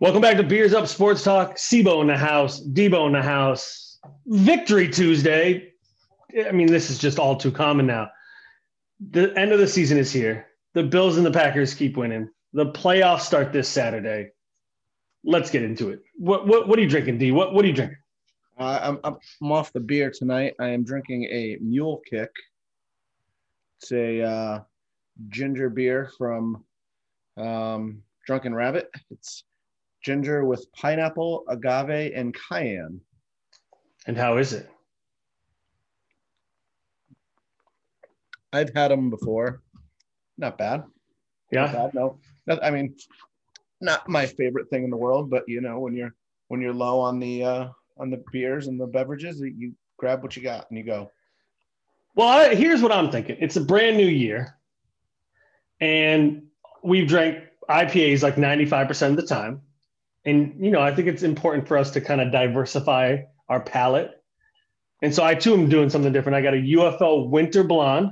Welcome back to Beers Up Sports Talk. Sibo in the house, Debo in the house. Victory Tuesday. I mean, this is just all too common now. The end of the season is here. The Bills and the Packers keep winning. The playoffs start this Saturday. Let's get into it. What what, what are you drinking, D? What what are you drinking? Uh, I'm, I'm off the beer tonight. I am drinking a Mule Kick. It's a uh, ginger beer from um, Drunken Rabbit. It's ginger with pineapple, agave, and cayenne. And how is it? I've had them before. Not bad. Yeah. Not bad. No, Not- I mean, not my favorite thing in the world, but you know, when you're when you're low on the uh, on the beers and the beverages, you grab what you got and you go. Well, I, here's what I'm thinking. It's a brand new year, and we've drank IPAs like 95% of the time. And you know, I think it's important for us to kind of diversify our palate. And so I too am doing something different. I got a UFO Winter Blonde,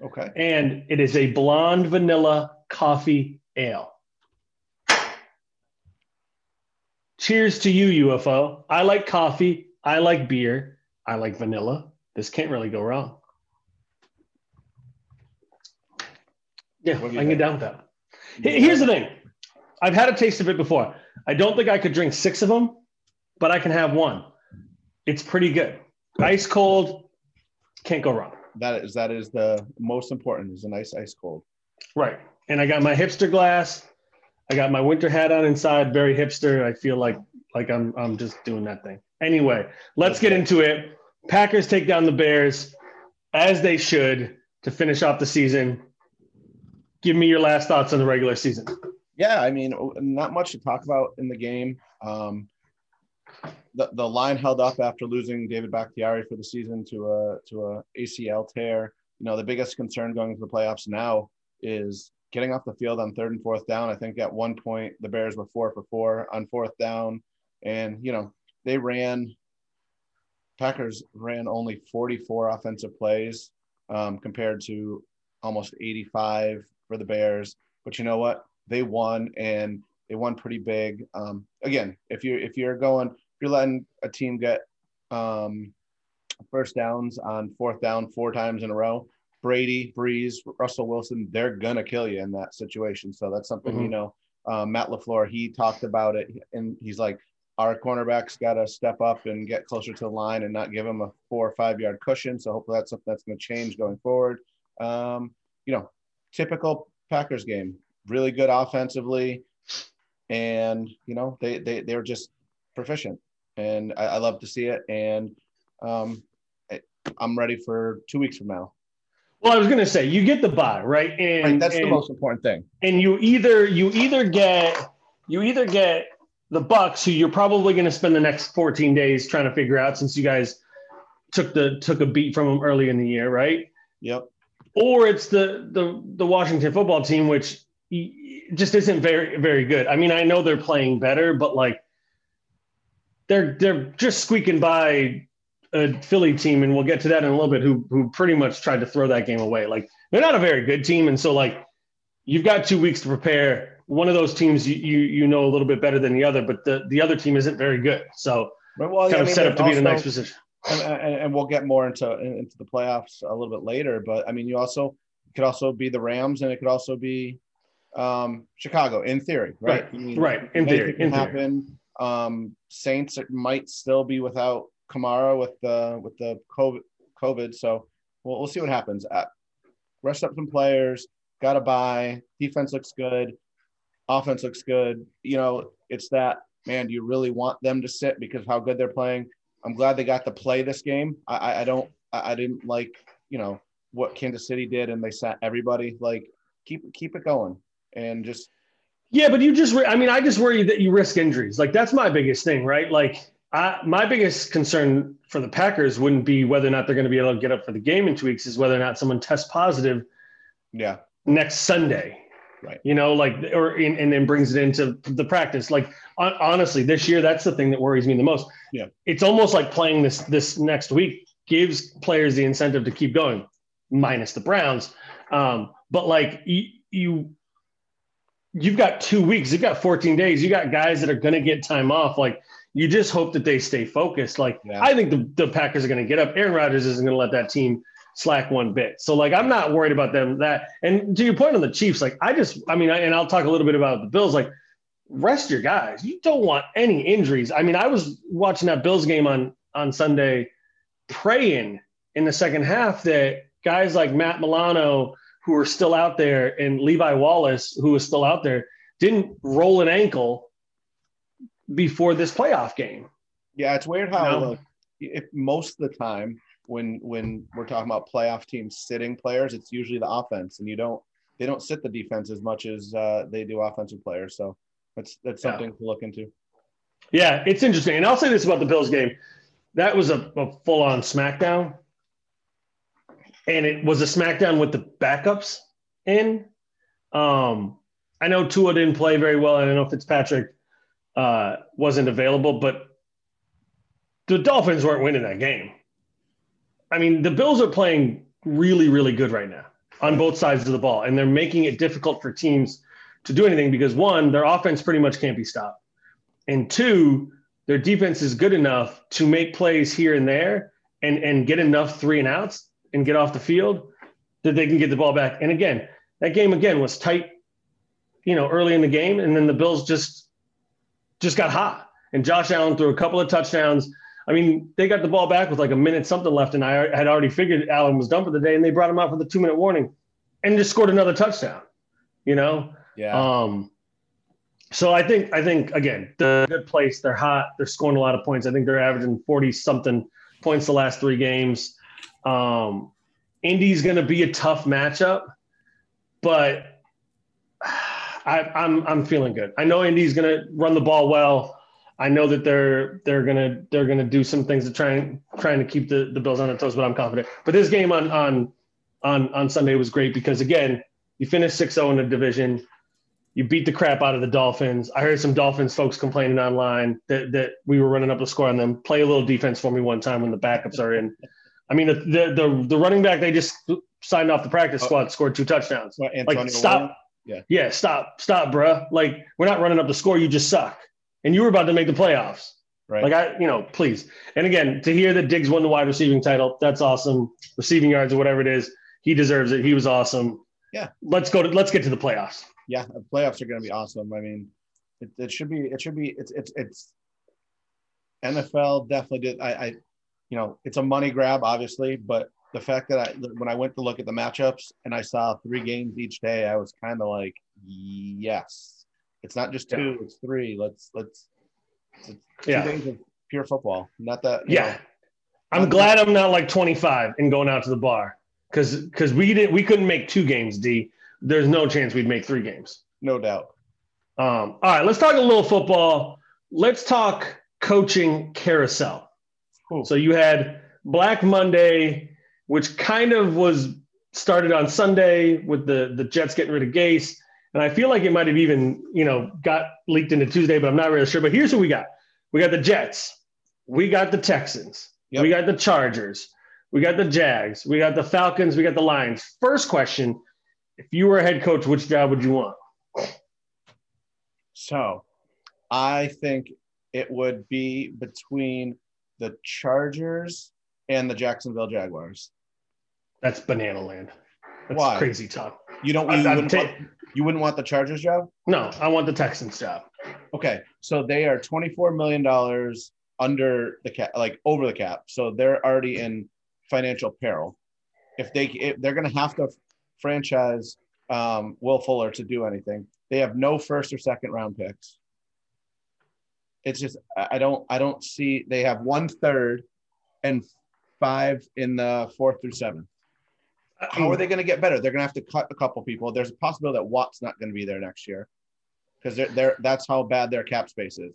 Okay. and it is a blonde vanilla coffee ale. Cheers to you, UFO. I like coffee. I like beer. I like vanilla. This can't really go wrong. Yeah, I What do you can get down with that. Here's the thing I've had a taste of it before. I don't think I could drink six of them, but I can have one. It's pretty good. Ice cold, can't go wrong. That is that is the most important. Is a nice ice cold. Right. And I got my hipster glass. I got my winter hat on inside, very hipster. I feel like like I'm I'm just doing that thing. Anyway, let's get into it. Packers take down the Bears as they should to finish off the season. Give me your last thoughts on the regular season. Yeah, I mean, not much to talk about in the game. Um, the the line held up after losing David Bakhtiari for the season to a to a ACL tear. You know, the biggest concern going into the playoffs now is getting off the field on third and fourth down. I think at one point the Bears were four for four on fourth down, and you know they ran. Packers ran only 44 offensive plays um, compared to almost 85 for the Bears. But you know what? They won, and they won pretty big. Um, again, if you're if you're going, if you're letting a team get um, first downs on fourth down four times in a row, Brady, Brees, Russell Wilson, they're gonna kill you in that situation. So that's something you Mhm. know. Um, Matt LaFleur, he talked about it, and he's like, our cornerbacks got to step up and get closer to the line and not give them a four or five yard cushion. So hopefully that's something that's going to change going forward. Um, you know, typical Packers game, really good offensively, and you know they they they're just proficient, and I, I love to see it. And um, I, I'm ready for two weeks from now. Well, I was gonna say you get the buy, right? And Right, that's the most important thing. and you either you either get you either get the Bucs, who you're probably going to spend the next 14 days trying to figure out, since you guys took the took a beat from them early in the year, right? Yep. Or it's the the the Washington football team, which just isn't very very good. I mean, I know they're playing better, but like they're they're just squeaking by a Philly team, and we'll get to that in a little bit. Who who pretty much tried to throw that game away. Like they're not a very good team, and so like you've got two weeks to prepare. One of those teams you you, you know a little bit better than the other, but the, the other team isn't very good. So well, kind I of mean, set up to be in a nice position. and, and, and we'll get more into into the playoffs a little bit later. But I mean, you also could also be the Rams, and it could also be um, Chicago in theory, right? Right, mean, right, in theory, can in theory. happen. Um, Saints might still be without Kamara with the with the COVID. COVID so we'll, we'll see what happens. Uh, rest up some players. Got to buy. Defense looks good. Offense looks good. You know, it's that man. Do you really want them to sit because of how good they're playing? I'm glad they got to play this game. I, I, don't. I, I didn't like you know what Kansas City did, and they sat everybody. Like keep keep it going and just Yeah, but you just, I mean, I just worry that you risk injuries. Like that's my biggest thing, right? Like I, my biggest concern for the Packers wouldn't be whether or not they're going to be able to get up for the game in two weeks, is whether or not someone tests positive yeah next Sunday. Right. You know, like, or in, and then brings it into the practice. Like, hon- honestly, this year, that's the thing that worries me the most. Yeah. It's almost like playing this this next week gives players the incentive to keep going, minus the Browns. Um, but like you, you you've got two weeks, you've got 14 days, you got guys that are going to get time off. Like you just hope that they stay focused. Like yeah. I think the, the Packers are going to get up. Aaron Rodgers isn't going to let that team slack one bit. So like I'm not worried about them that. And to your point on the Chiefs, like I just I mean, I, and I'll talk a little bit about the Bills. Like rest your guys. You don't want any injuries. I mean, I was watching that Bills game on on Sunday, praying in the second half that guys like Matt Milano who are still out there and Levi Wallace, who is still out there, didn't roll an ankle before this playoff game. Yeah, it's weird how if most of the time when when we're talking about playoff teams sitting players, it's usually the offense, and you don't they don't sit the defense as much as uh, they do offensive players. So that's that's something yeah. to look into. Yeah, it's interesting, and I'll say this about the Bills game: that was a, a full on SmackDown and it was a SmackDown with the backups in. Um, I know Tua didn't play very well. I don't know if Fitzpatrick uh, wasn't available, but the Dolphins weren't winning that game. I mean, the Bills are playing really, really good right now on both sides of the ball, and they're making it difficult for teams to do anything because one, their offense pretty much can't be stopped, and two, their defense is good enough to make plays here and there and and get enough three and outs and get off the field, that they can get the ball back. And again, that game again was tight, you know, early in the game, and then the Bills just just got hot. And Josh Allen threw a couple of touchdowns. I mean, they got the ball back with like a minute something left, and I had already figured Allen was done for the day, and they brought him out for the two minute warning, and just scored another touchdown. You know, yeah. Um, so I think I think again, the good place. They're hot. They're scoring a lot of points. I think they're averaging forty something points the last three games. Um, Indy's going to be a tough matchup, but I, I'm I'm feeling good. I know Indy's going to run the ball well. I know that they're they're gonna they're gonna do some things to try and trying to keep the, the Bills on their toes, but I'm confident. But this game on on on on Sunday was great because again, you finished 6-0 in the division. You beat the crap out of the Dolphins. I heard some Dolphins folks complaining online that, that we were running up the score on them. Play a little defense for me one time when the backups are in. I mean, the the the running back they just signed off the practice oh. squad scored two touchdowns. Well, like stop, yeah, yeah, stop, stop, bruh. Like we're not running up the score. You just suck, and you were about to make the playoffs. Right. Like I, you know, please. And again, to hear that Diggs won the wide receiving title, that's awesome. Receiving yards or whatever it is, he deserves it. He was awesome. Yeah. Let's go to let's get to the playoffs. Yeah, the playoffs are going to be awesome. I mean, it, it should be it should be it's it's it's NFL definitely did. I, I you know, it's a money grab, obviously, but the fact that I, when I went to look at the matchups and I saw three games each day, I was kind of like, yes, it's not just two, yeah. it's three. Let's, let's, it's yeah. days of pure football. Not that, yeah. Know, I'm glad I'm not like 25 and going out to the bar because, because we didn't, we couldn't make two games, D. There's no chance we'd make three games. No doubt. Um, all right, let's talk a little football. Let's talk coaching carousel. Cool. So you had Black Monday, which kind of was started on Sunday with the the Jets getting rid of Gase, and I feel like it might have even you know got leaked into Tuesday, but I'm not really sure. But here's what we got: we got the Jets, we got the Texans, yep. we got the Chargers, we got the Jags, we got the Falcons, we got the Lions. First question: If you were a head coach, which job would you want? So, I think it would be between the Chargers and the Jacksonville Jaguars. That's banana land. That's Why? crazy talk. You don't. You, I, wouldn't ta- want, you wouldn't want the Chargers job? No, I want the Texans job. Okay, so they are twenty-four million dollars under the cap, like over the cap. So they're already in financial peril. If they if they're going to have to franchise um, Will Fuller to do anything, they have no first or second round picks it's just I don't I don't see they have one third and five in the fourth through seventh. Uh, how are they going to get better? They're going to have to cut a couple people. There's a possibility that Watt's not going to be there next year because they're, they're that's how bad their cap space is.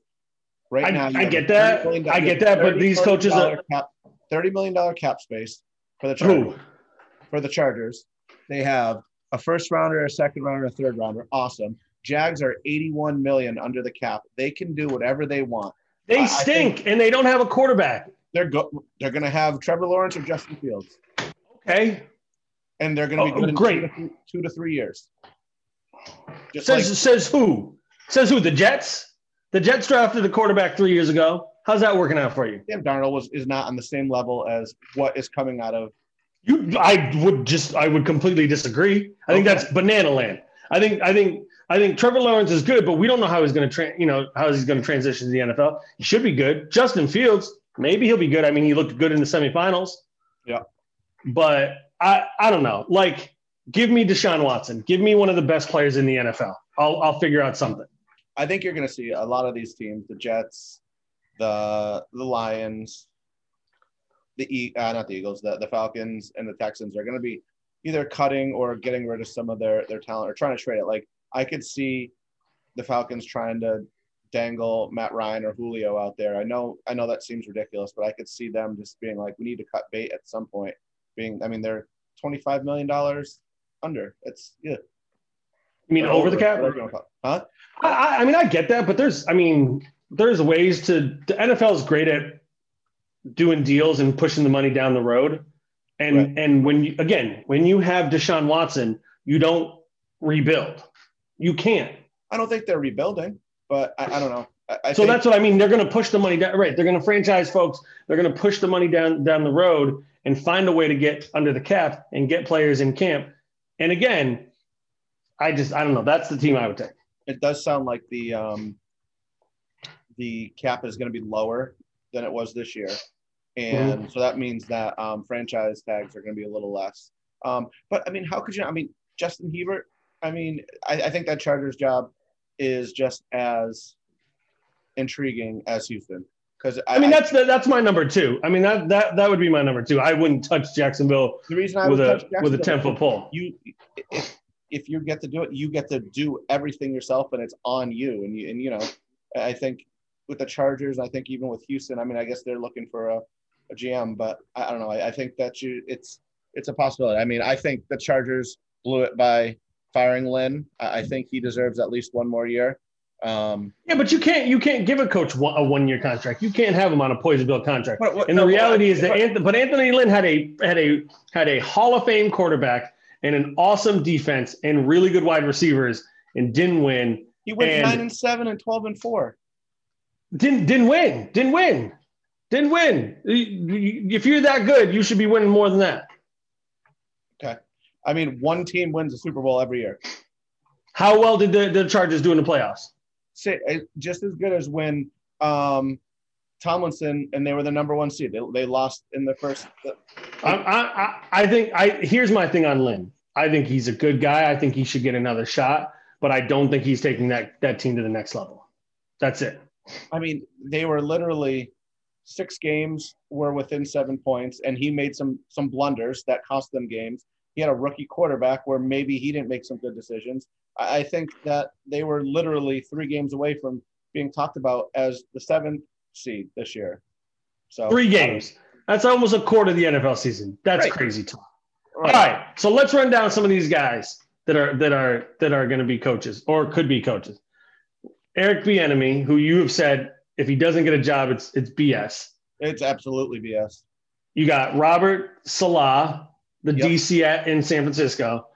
Right I, now, I get that. I get that, but these coaches are cap, thirty million dollar cap space for the Chargers. Ooh. For the Chargers, they have a first rounder, a second rounder, a third rounder. Awesome. Jags are 81 million under the cap. They can do whatever they want. They stink and they don't have a quarterback. They're go- they're going to have Trevor Lawrence or Justin Fields. Okay. And they're going to be oh, great. Two to, two to three years. Just says like, says who? Says who? The Jets. The Jets drafted a quarterback three years ago. How's that working out for you? Sam Darnold was is not on the same level as what is coming out of. You, I would just, I would completely disagree. I think that's banana land. I think, I think, I think Trevor Lawrence is good, but we don't know how he's going to, tra- you know, how he's going to transition to the NFL. He should be good. Justin Fields, maybe he'll be good. I mean, he looked good in the semifinals. Yeah, but I, I don't know. Like, give me Deshaun Watson. Give me one of the best players in the NFL. I'll, I'll figure out something. I think you're going to see a lot of these teams, the Jets, the the Lions, the uh, not the Eagles, the, the Falcons and the Texans are going to be either cutting or getting rid of some of their their talent or trying to trade it. Like I could see the Falcons trying to dangle Matt Ryan or Julio out there. I know I know that seems ridiculous, but I could see them just being like, we need to cut bait at some point. Being, I mean, they're twenty five million dollars under. It's yeah. You mean over, over the cap? Huh? I, I mean, I get that, but there's, I mean, there's ways to. The NFL is great at doing deals and pushing the money down the road. And right. and when you again, when you have Deshaun Watson, you don't rebuild. You can't. I don't think they're rebuilding, but I, I don't know. I, I so think- that's what I mean. They're going to push the money down. Right. They're going to franchise folks. They're going to push the money down down the road and find a way to get under the cap and get players in camp. And again, I just I don't know. That's the team I would take. It does sound like the um, the cap is going to be lower than it was this year, and mm-hmm. so that means that um, franchise tags are going to be a little less. Um, but I mean, how could you? I mean, Justin Herbert. I mean, I, I think that Chargers job is just as intriguing as Houston. Because I, I, mean, that's the, that's my number two. I mean, that that that would be my number two. I wouldn't touch Jacksonville. The reason I with a with a ten foot pole. You, if, if you get to do it, you get to do everything yourself, and it's on you. And you and you know, I think with the Chargers, I think even with Houston, I mean, I guess they're looking for a, a GM, but I, I don't know. I, I think that you it's it's a possibility. I mean, I think the Chargers blew it by firing Lynn. I, I think he deserves at least one more year. Um, yeah, but you can't you can't give a coach one, a one year contract. You can't have him on a poison bill contract. What, what, and the no, reality what, is that Anthony, but Anthony Lynn had a had a had a Hall of Fame quarterback and an awesome defense and really good wide receivers and didn't win. He went and nine and seven and twelve and four. Didn't didn't win. Didn't win. Didn't win. If you're that good, you should be winning more than that. I mean, one team wins the Super Bowl every year. How well did the, the Chargers do in the playoffs? say eh, just as good as when um, Tomlinson and they were the number one seed. They, they lost in the first. I, I, I think I here's my thing on Lynn. I think he's a good guy. I think he should get another shot, but I don't think he's taking that that team to the next level. That's it. I mean, they were literally six games were within seven points, and he made some some blunders that cost them games. He had a rookie quarterback where maybe he didn't make some good decisions. I think that they were literally three games away from being talked about as the seventh seed this year. So three games. That's almost a quarter of the NFL season. That's right. crazy talk. Right. All right. So let's run down some of these guys that are that are that are going to be coaches or could be coaches. Eric Bieniemy, who you have said if he doesn't get a job, it's it's BS. It's absolutely BS. You got Robert Saleh, the yep. DC at, in San Francisco.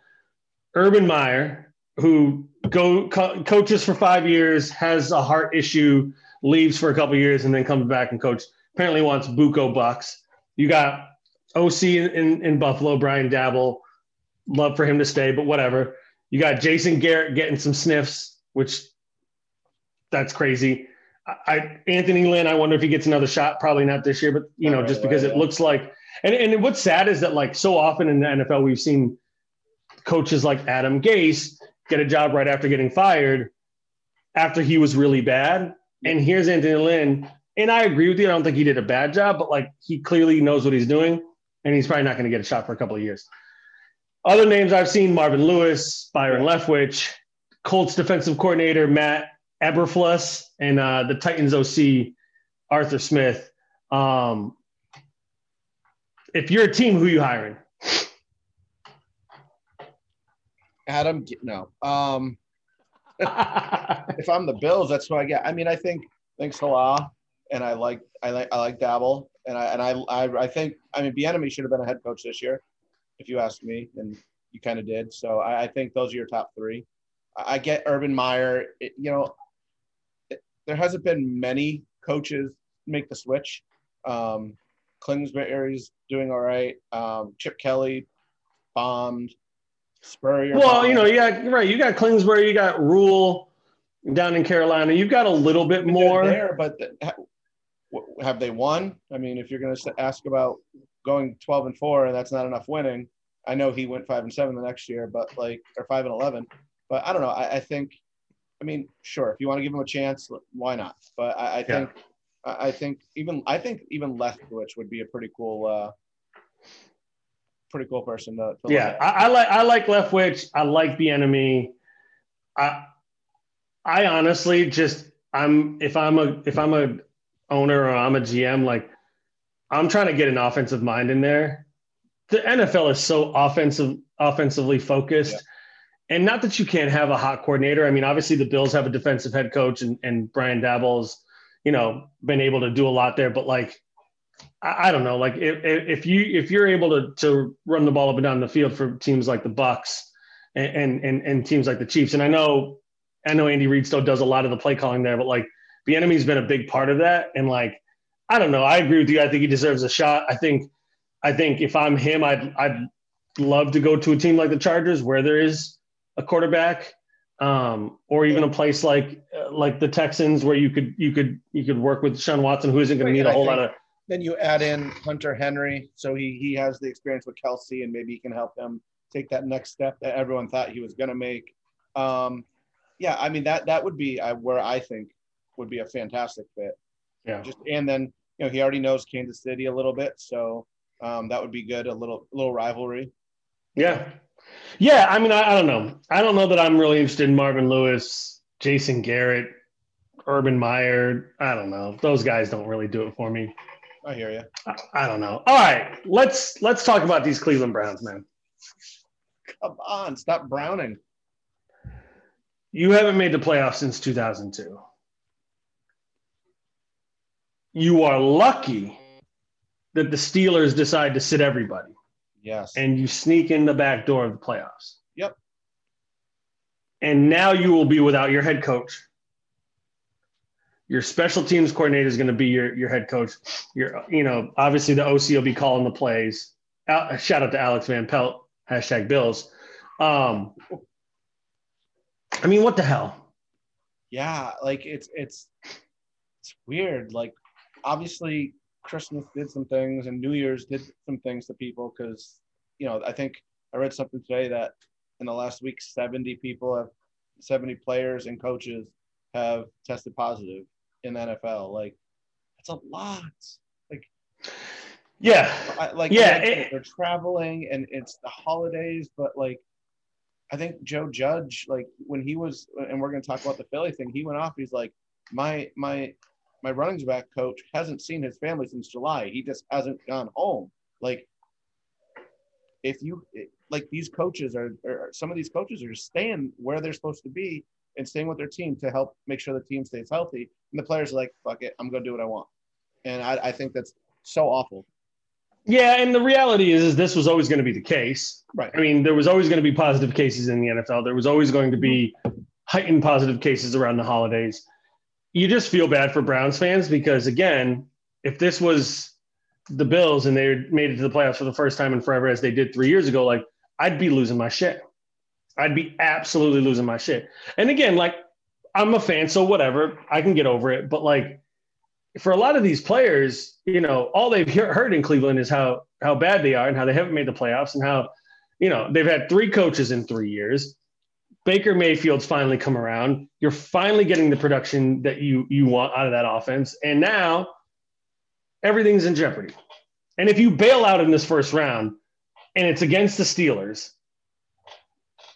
Urban Meyer, who go co- coaches for five years, has a heart issue, leaves for a couple years, and then comes back and coach. Apparently wants Buco bucks. You got OC in, in, in Buffalo, Brian Daboll. Love for him to stay, but whatever. You got Jason Garrett getting some sniffs, which that's crazy. I, Anthony Lynn, I wonder if he gets another shot. Probably not this year, but you know, right, just because right, it yeah. looks like. And and what's sad is that like so often in the NFL we've seen coaches like Adam Gase get a job right after getting fired after he was really bad. And here's Anthony Lynn. And I agree with you. I don't think he did a bad job, but like he clearly knows what he's doing. And he's probably not going to get a shot for a couple of years. Other names I've seen Marvin Lewis, Byron Leftwich, Colts defensive coordinator Matt Eberflus, and uh, the Titans OC Arthur Smith. Um, if you're a team, who you hiring? Adam, no. Um, if I'm the Bills, that's what I get. I mean, I think thanks Saleh, and I like I like I like Daboll, and I and I I, I think I mean Bieniemy should have been a head coach this year, if you ask me, and you kind of did. So I, I, think those are your top three. I get Urban Meyer. It, you know, it, there hasn't been many coaches make the switch. Um, Kingsbury's doing all right. Um, Chip Kelly bombed. Spurrier. Well, bombed. you know, yeah, right. You got Kingsbury, you got Rhule down in Carolina. You've got a little bit more. there, but have they won? I mean, if you're going to ask about going 12 and four, and that's not enough winning. I know he went five and seven the next year, but like or five and eleven. But I don't know. I, I think, I mean, sure, if you want to give him a chance, why not? But I, I think, I think even I think even Leftwich would be a pretty cool, uh, pretty cool person to. to Yeah. I, I like I like Leftwich. I like Bieniemy. I I honestly just I'm if I'm a if I'm a owner or I'm a GM, like I'm trying to get an offensive mind in there. The NFL is so offensive offensively focused. And not that you can't have a hot coordinator. I mean, obviously the Bills have a defensive head coach and, and Brian Daboll's, you know, been able to do a lot there. But like I, I don't know, like if, if you if you're able to to run the ball up and down the field for teams like the Bucs and and and teams like the Chiefs, and I know I know Andy Reid still does a lot of the play calling there, but like Bieniemy's been a big part of that. And like I don't know, I agree with you. I think he deserves a shot. I think I think if I'm him, I'd I'd love to go to a team like the Chargers where there is a quarterback. Um, or even a place like uh, like the Texans, where you could you could you could work with Sean Watson, who isn't going to need a whole lot of Then you add in Hunter Henry, so he he has the experience with Kelce, and maybe he can help them take that next step that everyone thought he was going to make. Um, yeah, I mean that that would be where I think would be a fantastic fit. yeah. Just and then you know he already knows Kansas City a little bit, so um, that would be good. A little little rivalry. Yeah. Yeah. I mean, I, I don't know. I don't know that I'm really interested in Marvin Lewis, Jason Garrett, Urban Meyer. I don't know. Those guys don't really do it for me. I hear you. I, I don't know. All right. Let's let's talk about these Cleveland Browns, man. Come on, stop browning. You haven't made the playoffs since 2002. You are lucky that the Steelers decide to sit everybody Yes. and you sneak in the back door of the playoffs. Yep. And now you will be without your head coach. Your special teams coordinator is going to be your, your head coach. Your, you know, obviously the OC will be calling the plays. Al, shout out to Alex Van Pelt, hashtag Bills. Um, I mean, what the hell? yeah like it's it's it's weird like obviously christmas did some things and new year's did some things to people because you know i think i read something today that in the last week 70 people have 70 players and coaches have tested positive in the nfl like that's a lot Like, Yeah. I, like Yeah, get it- they're traveling and it's the holidays but like I think Joe Judge, like when he was, and we're going to talk about the Philly thing. He went off. He's like, my my my running back coach hasn't seen his family since July. He just hasn't gone home. Like, if you like these coaches are, are some of these coaches are just staying where they're supposed to be and staying with their team to help make sure the team stays healthy. And the players are like, fuck it, I'm going to do what I want. And I, I think that's so awful. Yeah, and the reality is, is this was always going to be the case. Right. I mean, there was always going to be positive cases in the NFL. There was always going to be mm-hmm. heightened positive cases around the holidays. You just feel bad for Browns fans because, again, if this was the Bills and they made it to the playoffs for the first time in forever, as they did three years ago, like I'd be losing my shit. I'd be absolutely losing my shit. And again, like I'm a fan, so whatever, I can get over it. But like for a lot of these players, you know, all they've he- heard in Cleveland is how how bad they are and how they haven't made the playoffs and how, you know, they've had three coaches in three years. Baker Mayfield's finally come around. You're finally getting the production that you you want out of that offense, and now everything's in jeopardy. And if you bail out in this first round, and it's against the Steelers,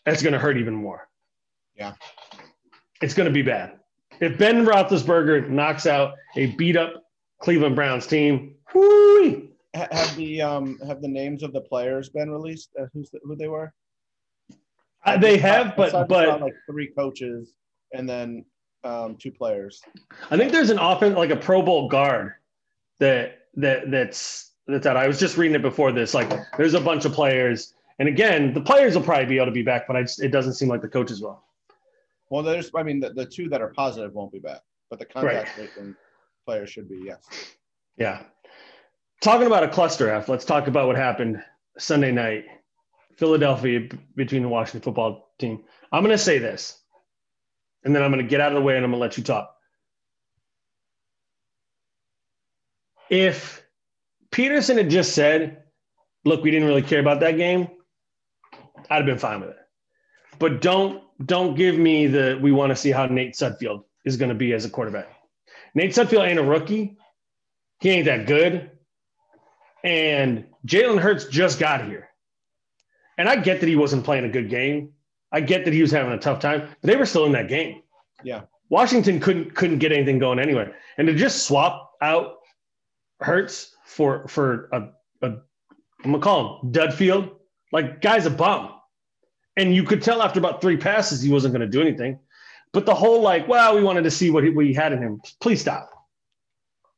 that's going to hurt even more. Yeah. it's going to be bad. If Ben Roethlisberger knocks out a beat up Cleveland Browns team, whoo Have the um have the names of the players been released? Uh, who's the, who they were? Uh, they have, but but like three coaches and then um, two players. I think there's an offense like a Pro Bowl guard that that that's that's out. I was just reading it before this. Like there's a bunch of players, and again, the players will probably be able to be back, but I just, it doesn't seem like the coaches will. Well, there's, I mean, the, the two that are positive won't be back, but the contact tracing players should be, yes. Yeah. Talking about a cluster F, let's talk about what happened Sunday night, Philadelphia between the Washington football team. I'm going to say this, and then I'm going to get out of the way and I'm going to let you talk. If Pederson had just said, look, we didn't really care about that game, I'd have been fine with it. But don't don't give me the we want to see how Nate Sudfeld is going to be as a quarterback. Nate Sudfeld ain't a rookie. He ain't that good. And Jalen Hurts just got here. And I get that he wasn't playing a good game. I get that he was having a tough time, but they were still in that game. Yeah. Washington couldn't couldn't get anything going anyway. And to just swap out Hurts for for a, a I'm gonna call him dud field, like guy's a bum. And you could tell after about three passes he wasn't gonna do anything. But the whole like, well, we wanted to see what he, what he had in him. Please stop.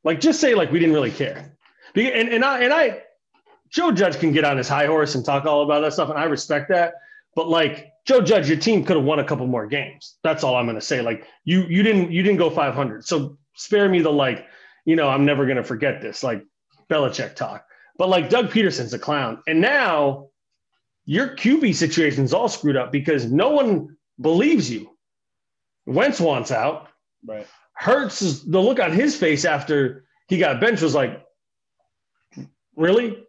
Like just say like we didn't really care. And and I and I Joe Judge can get on his high horse and talk all about that stuff, and I respect that. But like Joe Judge, your team could have won a couple more games. That's all I'm going to say. Like you, you didn't, you didn't go 500. So spare me the like, you know, I'm never going to forget this, like Belichick talk. But like Doug Pederson's a clown, and now your QB situation's all screwed up because no one believes you. Wentz wants out. Right. Hurts is the look on his face after he got benched was like, really?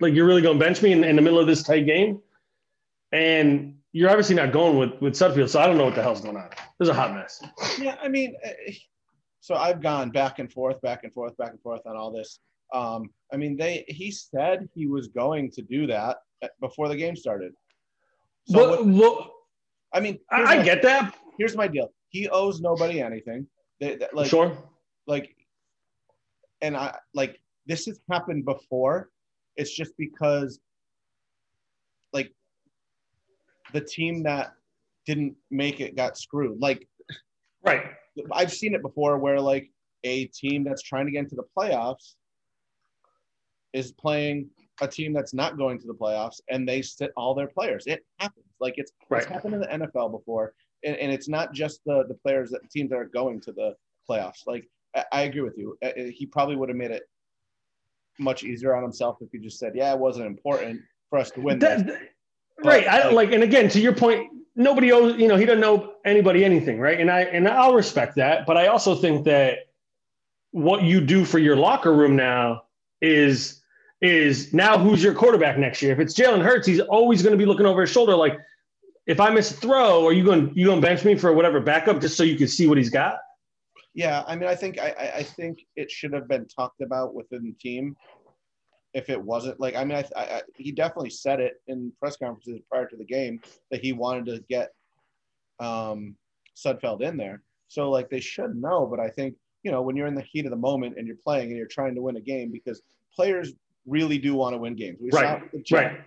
Like you're really going to bench me in, in the middle of this tight game? And you're obviously not going with with Sudfeld, so I don't know what the hell's going on. There's a hot mess. Yeah, I mean, eh, so I've gone back and forth, back and forth, back and forth on all this. Um, I mean, they he said he was going to do that eh, before the game started. So what- well, I mean, I, I my- get that. Here's my deal. He owes nobody anything. They, they- like, sure. like, and I like this has happened before. It's just because, like, the team that didn't make it got screwed. Like, Right. I've seen it before where like a team that's trying to get into the playoffs is playing a team that's not going to the playoffs and they sit all their players. It happens. Like it's, Right. it's happened in the NFL before. And, and it's not just the the players that teams that are going to the playoffs. Like I, I agree with you. Uh, uh, He probably would have made it much easier on himself if he just said, "Yeah, it wasn't important for us to win." That- this. right. I like- like, and again, to your point, nobody owes, you know, he doesn't know anybody anything, right? And I and I'll respect that, but I also think that what you do for your locker room now is is now who's your quarterback next year? If it's Jalen Hurts, he's always going to be looking over his shoulder, like if I miss a throw, are you going you going to bench me for whatever backup just so you can see what he's got? Yeah, I mean, I think I, I- I think it should have been talked about within the team. If it wasn't like, I mean, I, I, I he definitely said it in press conferences prior to the game that he wanted to get um, Sudfeld in there. So like they should know, but I think you know when you're in the heat of the moment and you're playing and you're trying to win a game because players really do want to win games. We saw it with the Jets. Right.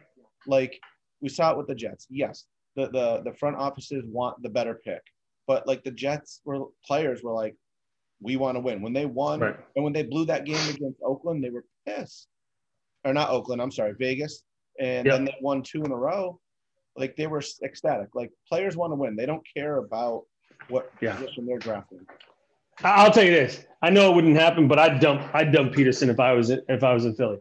Like we saw it with the Jets. Yes, the the the front offices want the better pick, but like the Jets were players were like, we want to win. When they won Right. and when they blew that game against Oakland, they were pissed. Or not Oakland, I'm sorry, Vegas. And Yep. then they won two in a row. Like they were ecstatic. Like players want to win. They don't care about what Yeah. position they're drafting. I'll tell you this. I know it wouldn't happen, but I'd dump I'd dump Pederson if I was in, if I was in Philly,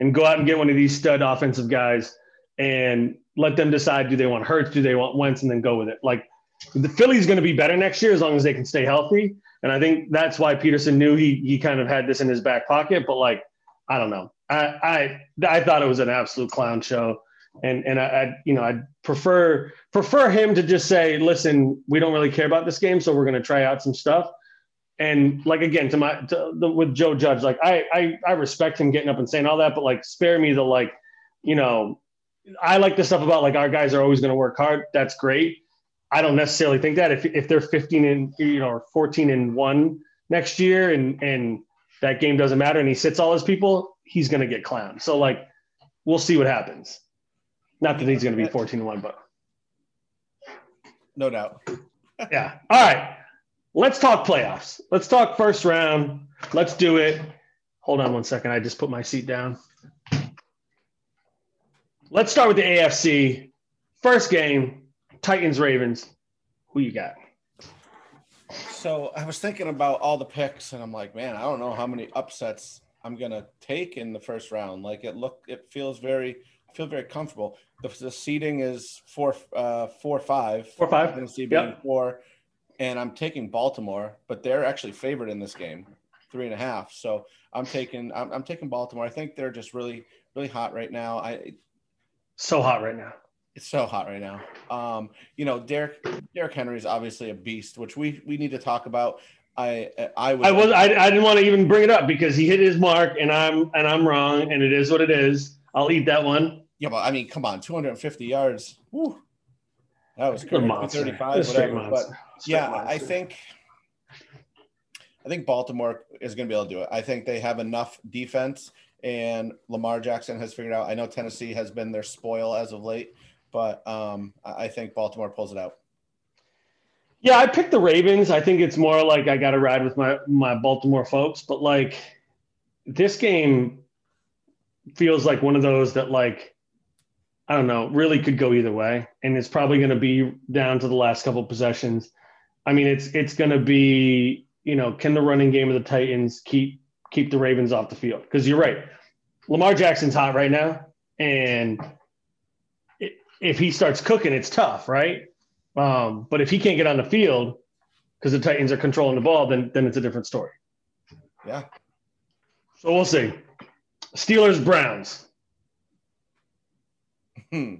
and go out and get one of these stud offensive guys and let them decide do they want Hurts, do they want Wentz, and then go with it. Like the Philly's going to be better next year as long as they can stay healthy, and I think that's why Pederson knew he he kind of had this in his back pocket. But like I don't know, I I I thought it was an absolute clown show. And and I, I you know I'd prefer prefer him to just say, listen, we don't really care about this game, so we're going to try out some stuff and like again to my to the, with Joe Judge, like I, I I respect him getting up and saying all that, but like spare me the like, you know, I like the stuff about like our guys are always going to work hard. That's great. I don't necessarily think that if if they're 15 and you know or 14 and one next year and and that game doesn't matter and he sits all his people, he's going to get clowned. So like we'll see what happens. Not that he's going to be 14 and one, but No doubt. yeah. All right. Let's talk playoffs. Let's talk first round. Let's do it. Hold on one second. I just put my seat down. Let's start with the AFC. First game, Titans Ravens. Who you got? So I was thinking about all the picks, and I'm like, man, I don't know how many upsets I'm gonna take in the first round. Like it look, it feels very, I feel very comfortable. The, the seating is four, uh, four, five, four, five. Tennessee being yep. four, and I'm taking Baltimore, but they're actually favored in this game, three and a half. So I'm taking, I'm, I'm taking Baltimore. I think they're just really, really hot right now. I so hot right now. It's so hot right now. Um, you know, Derrick Derrick Henry is obviously a beast, which we we need to talk about. I I was I was I, I didn't want to even bring it up because he hit his mark and I'm and I'm wrong and it is what it is. I'll eat that one. Yeah, but I mean, come on, 250 yards. That was crazy. 35, whatever. But yeah, monster. I think I think Baltimore is going to be able to do it. I think they have enough defense, and Lamar Jackson has figured out. I know Tennessee has been their spoil as of late, but um, I think Baltimore pulls it out. Yeah, I picked the Ravens. I think it's more like I got to ride with my my Baltimore folks, but like this game feels like one of those that like I don't know, really could go either way, and it's probably going to be down to the last couple possessions. I mean, it's it's going to be you know, can the running game of the Titans keep keep the Ravens off the field? Because you're right, Lamar Jackson's hot right now, and if he starts cooking, it's tough, right? Um, but if he can't get on the field because the Titans are controlling the ball, then then it's a different story. Yeah. So we'll see. Steelers Browns. Hmm.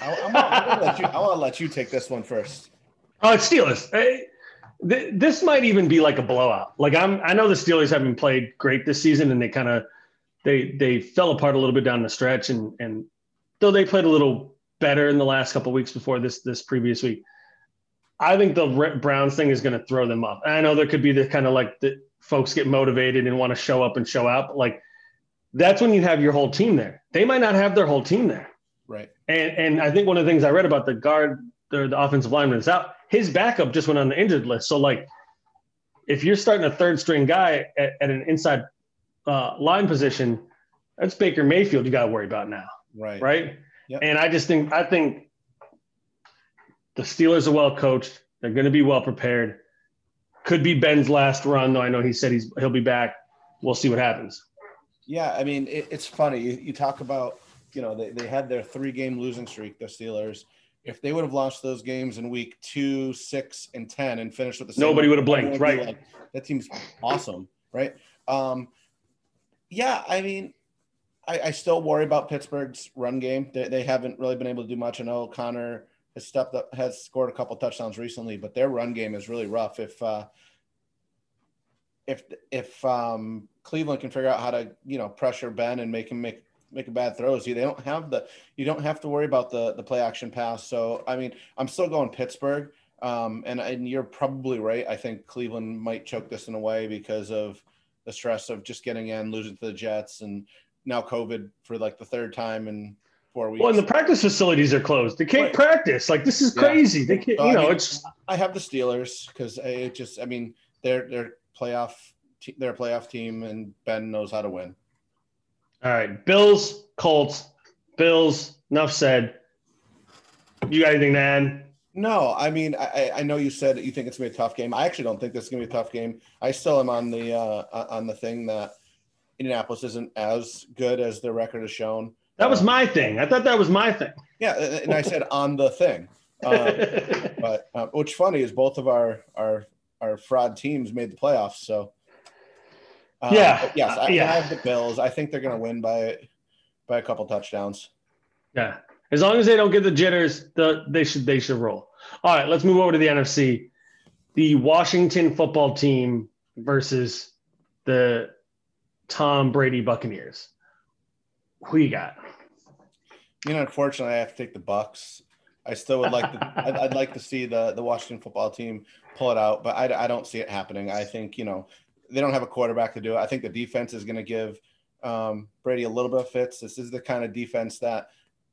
I, I, want to let you take this one first. Oh, it's Steelers. Hey, th- this might even be like a blowout. Like I'm, I know the Steelers haven't played great this season, and they kind of they they fell apart a little bit down the stretch, and and though they played a little better in the last couple weeks before this this previous week. I think the Browns thing is going to throw them up. I know there could be the kind of like the folks get motivated and want to show up and show out. but like that's when you have your whole team there. They might not have their whole team there. Right. And and I think one of the things I read about the guard, the, the offensive lineman is out. His backup just went on the injured list. So like, if you're starting a third string guy at, at an inside uh, line position, that's Baker Mayfield you got to worry about now. Right. Right. Yep. And I just think I think the Steelers are well coached. They're going to be well prepared. Could be Ben's last run, though. I know he said he's he'll be back. We'll see what happens. Yeah, I mean it, it's funny. You, you talk about you know they, they had their three game losing streak. The Steelers. If they would have lost those games in week two, six, and ten, and finished with the nobody would have blinked. Right. Like, that team's awesome. Right. Um, yeah, I mean, I, I, still worry about Pittsburgh's run game. They, they haven't really been able to do much. I know Conner has stepped up, has scored a couple touchdowns recently, but their run game is really rough. If uh, if if um, Cleveland can figure out how to you know pressure Ben and make him make make a bad throws, they don't have the you don't have to worry about the the play action pass. So I mean, I'm still going Pittsburgh. Um, and, and you're probably right. I think Cleveland might choke this in a way because of the stress of just getting in, losing to the Jets, and now COVID for like the third time in four weeks. Well, and the practice facilities are closed. They can't right. practice. Like this is crazy. Yeah. They can't. So, you know, I mean, it's. I have the Steelers because it just. I mean, they're they're playoff. They're a playoff team, and Ben knows how to win. All right, Bills, Colts, Bills. Enough said. You got anything to add? No, I mean, I, I know you said that you think it's gonna be a tough game. I actually don't think this is gonna be a tough game. I still am on the uh, on the thing that Indianapolis isn't as good as their record has shown. That was my thing. I thought that was my thing. Yeah, and I said on the thing. Um, but uh, what's funny is both of our our our fraud teams made the playoffs. So um, yeah, yes, I, yeah. I have the Bills. I think they're going to win by by a couple touchdowns. Yeah, as long as they don't get the jitters, the, they should they should roll. All right, let's move over to the NFC. The Washington football team versus the Tom Brady Buccaneers. Who you got? You know, unfortunately, I have to take the Bucs. I still would like to. I'd, I'd, like to see the the Washington football team pull it out, but I, I don't see it happening. I think you know they don't have a quarterback to do it. I think the defense is going to give um, Brady a little bit of fits. This is the kind of defense that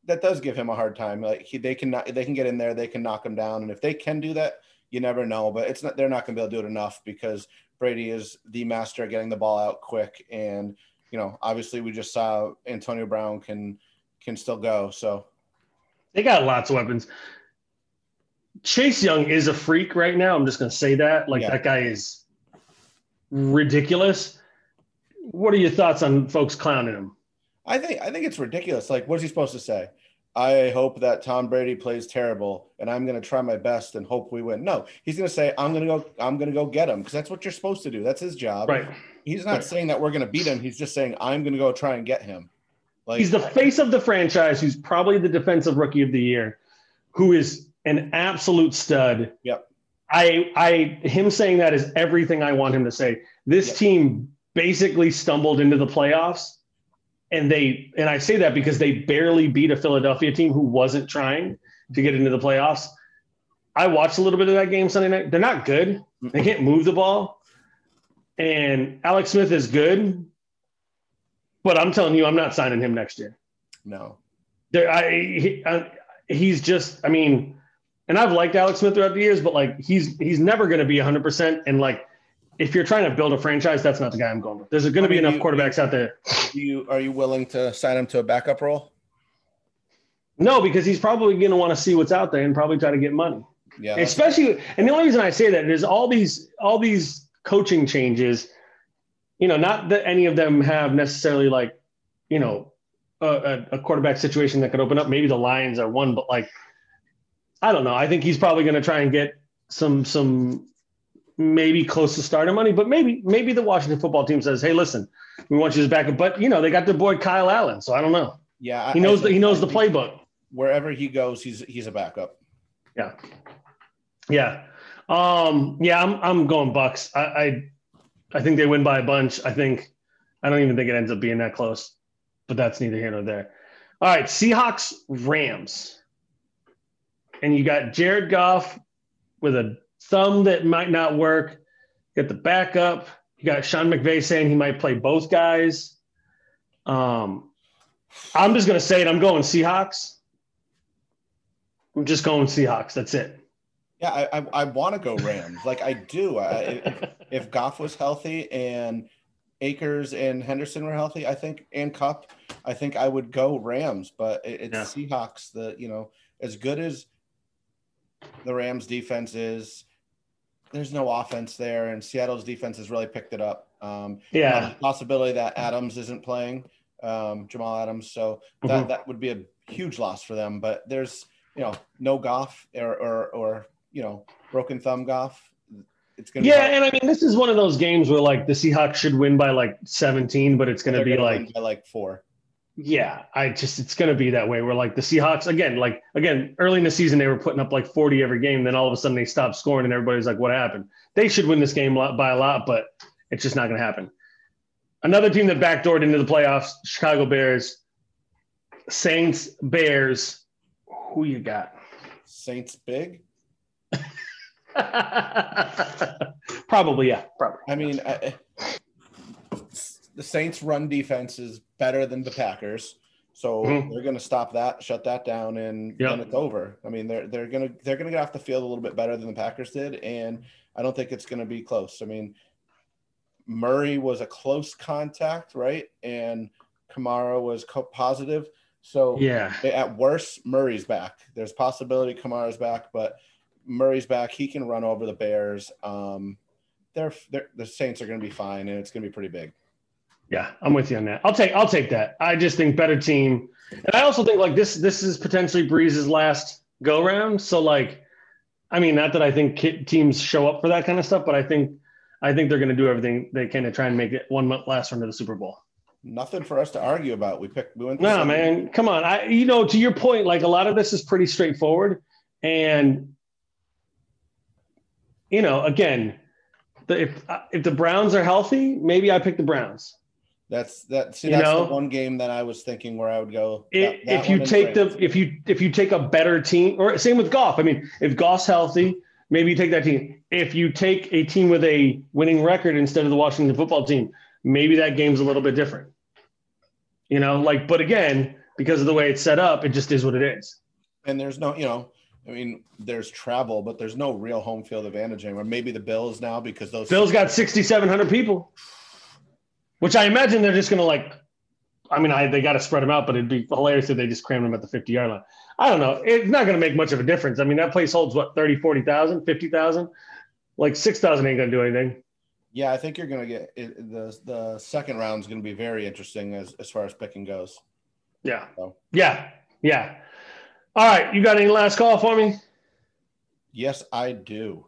that does give him a hard time. Like he, they can they can get in there, they can knock him down, and if they can do that, you never know. But it's not they're not going to be able to do it enough because Brady is the master at getting the ball out quick, and you know, obviously, we just saw Antonio Brown can can still go. So they got lots of weapons. Chase Young is a freak right now. I'm just going to say that. Like Yeah. that guy is ridiculous. What are your thoughts on folks clowning him? I think I think it's ridiculous. Like, what's he supposed to say? I hope that Tom Brady plays terrible, and I'm going to try my best and hope we win. No, he's going to say, "I'm going to go. I'm going to go get him," because that's what you're supposed to do. That's his job. Right. He's not Right. saying that we're going to beat him. He's just saying, "I'm going to go try and get him." Like He's the face of the franchise, who's probably the defensive rookie of the year, who is an absolute stud. Yep. I I him saying that is everything I want him to say. This Yep. team basically stumbled into the playoffs and they and I say that because they barely beat a Philadelphia team who wasn't trying to get into the playoffs. I watched a little bit of that game Sunday night. They're not good. They can't move the ball. And Alex Smith is good. But I'm telling you, I'm not signing him next year. no. There, I, he, I, he's just. I mean, and I've liked Alex Smith throughout the years, but like he's he's never going to be 100. percent And like, if you're trying to build a franchise, that's not the guy I'm going with. There's going to I be mean, enough you- quarterbacks out there. You are you willing to sign him to a backup role? No, because he's probably going to want to see what's out there and probably try to get money. Yeah. Especially, and the only reason I say that is all these all these coaching changes. You know, not that any of them have necessarily like, you know, a, a quarterback situation that could open up. Maybe the Lions are one, but like, I don't know. I think he's probably going to try and get some some maybe close to starter money, but maybe maybe the Washington football team says, "Hey, listen, we want you as backup." But you know, they got their boy Kyle Allen, so I don't know. yeah. I- He I knows the, he knows I the playbook. Wherever he goes, he's he's a backup. Yeah. Yeah. Um, yeah, I'm I'm going Bucs. I, I I think they win by a bunch. I think I don't even think it ends up being that close, but that's neither here nor there. All right, Seahawks Rams. And you got Jared Goff with a thumb that might not work. Got the backup. You got Sean McVay saying he might play both guys. Um, I'm just gonna say it. I'm going Seahawks. I'm just going Seahawks. That's it. Yeah, I I, I want to go Rams. like I do. I, if, if Goff was healthy and Akers and Henderson were healthy, I think, and Kupp, I think I would go Rams. But it, it's Seahawks. The you know as good as the Rams defense is, there's no offense there, and Seattle's defense has really picked it up. Um, Yeah. possibility that Adams isn't playing, um, Jamal Adams. So that Mhm. that would be a huge loss for them. But there's you know no Goff or or, or you know broken thumb Goff. It's gonna Yeah, be and I mean, this is one of those games where like the Seahawks should win by like 17, but it's going to they're be gonna like, like four. Yeah, I just it's going to be that way. Where like the Seahawks again, like again, early in the season they were putting up like 40 every game, then all of a sudden they stopped scoring, and everybody's like, what happened? They should win this game by a lot, but it's just not going to happen. Another team that backdoored into the playoffs, Chicago Bears, Saints, Bears. Who you got? Saints big. probably, yeah, probably. I mean, I, the Saints' run defense is better than the Packers, so Mhm. they're going to stop that, shut that down, and Yep. then it's over. I mean, they're they're going to they're going to get off the field a little bit better than the Packers did, and I don't think it's going to be close. I mean, Murray was a close contact, right, and Kamara was co- positive, so Yeah. at worst, Murray's back. There's possibility Kamara's back, but Murray's back. He can run over the Bears. Um, they're, they're the Saints are going to be fine, and it's going to be pretty big. Yeah, I'm with you on that. I'll take I'll take that. I just think better team, and I also think like this this is potentially Brees's last go round. So like, I mean, not that I think teams show up for that kind of stuff, but I think I think they're going to do everything they can to try and make it one last run to the Super Bowl. Nothing for us to argue about. We picked. We went. No, same. man, come on. I you know to your point, like a lot of this is pretty straightforward, and you know, again, the, if if the Browns are healthy, maybe I pick the Browns. That's that. See, You that's know? the one game that I was thinking where I would go. If, that- that if you take the if you if you take a better team or same with Goff. I mean, if Goff's healthy, maybe you take that team. If you take a team with a winning record instead of the Washington football team, maybe that game's a little bit different. You know, like but again, because of the way it's set up, it just is what it is. and there's no, you know, I mean, there's travel, but there's no real home field advantage anymore. Maybe the Bills now because those Bill's got 6700 people. Which I imagine they're just going to like I mean, I, they got to spread them out, but it'd be hilarious if they just crammed them at the 50 yard line. I don't know. It's not going to make much of a difference. I mean, that place holds what, 30, 40,000, 50,000? Like 6,000 ain't going to do anything. Yeah, I think you're going to get it, the the second round is going to be very interesting as as far as picking goes. Yeah. So. Yeah. Yeah. All right. You got any last call for me? Yes, I do.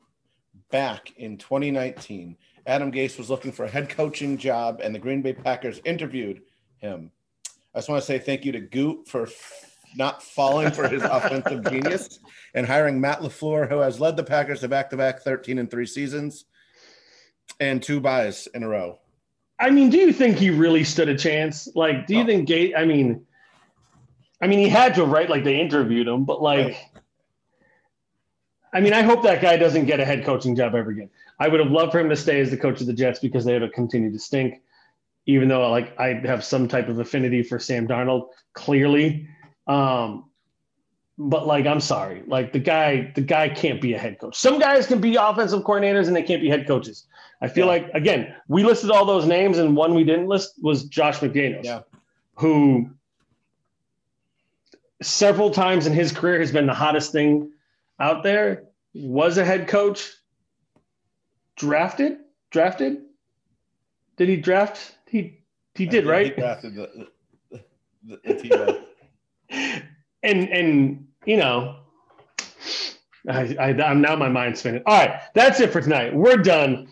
Back in 2019, Adam Gase was looking for a head coaching job, and the Green Bay Packers interviewed him. I just want to say thank you to Gute for not falling for his offensive genius and hiring Matt LaFleur, who has led the Packers to back to back 13 and three seasons and two buys in a row. I mean, do you think he really stood a chance? Like, do you oh. think Gase? I mean, I mean, he had to, right? Like, they interviewed him, but like, right. I mean, I hope that guy doesn't get a head coaching job ever again. I would have loved for him to stay as the coach of the Jets because they would have continued to stink. Even though, like, I have some type of affinity for Sam Darnold, clearly. Um, but like, I'm sorry, like the guy, the guy can't be a head coach. Some guys can be offensive coordinators and they can't be head coaches. I feel yeah. like again, we listed all those names, and one we didn't list was Josh McDaniels, yeah. who several times in his career has been the hottest thing out there. Was a head coach, drafted, drafted. Did he draft? He he did, right? He drafted the, the, the, the and and you know, I, I I'm now my mind's spinning. All right, that's it for tonight. We're done.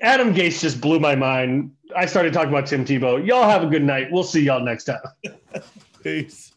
Adam Gase just blew my mind. I started talking about Tim Tebow. Y'all have a good night. We'll see y'all next time. Peace.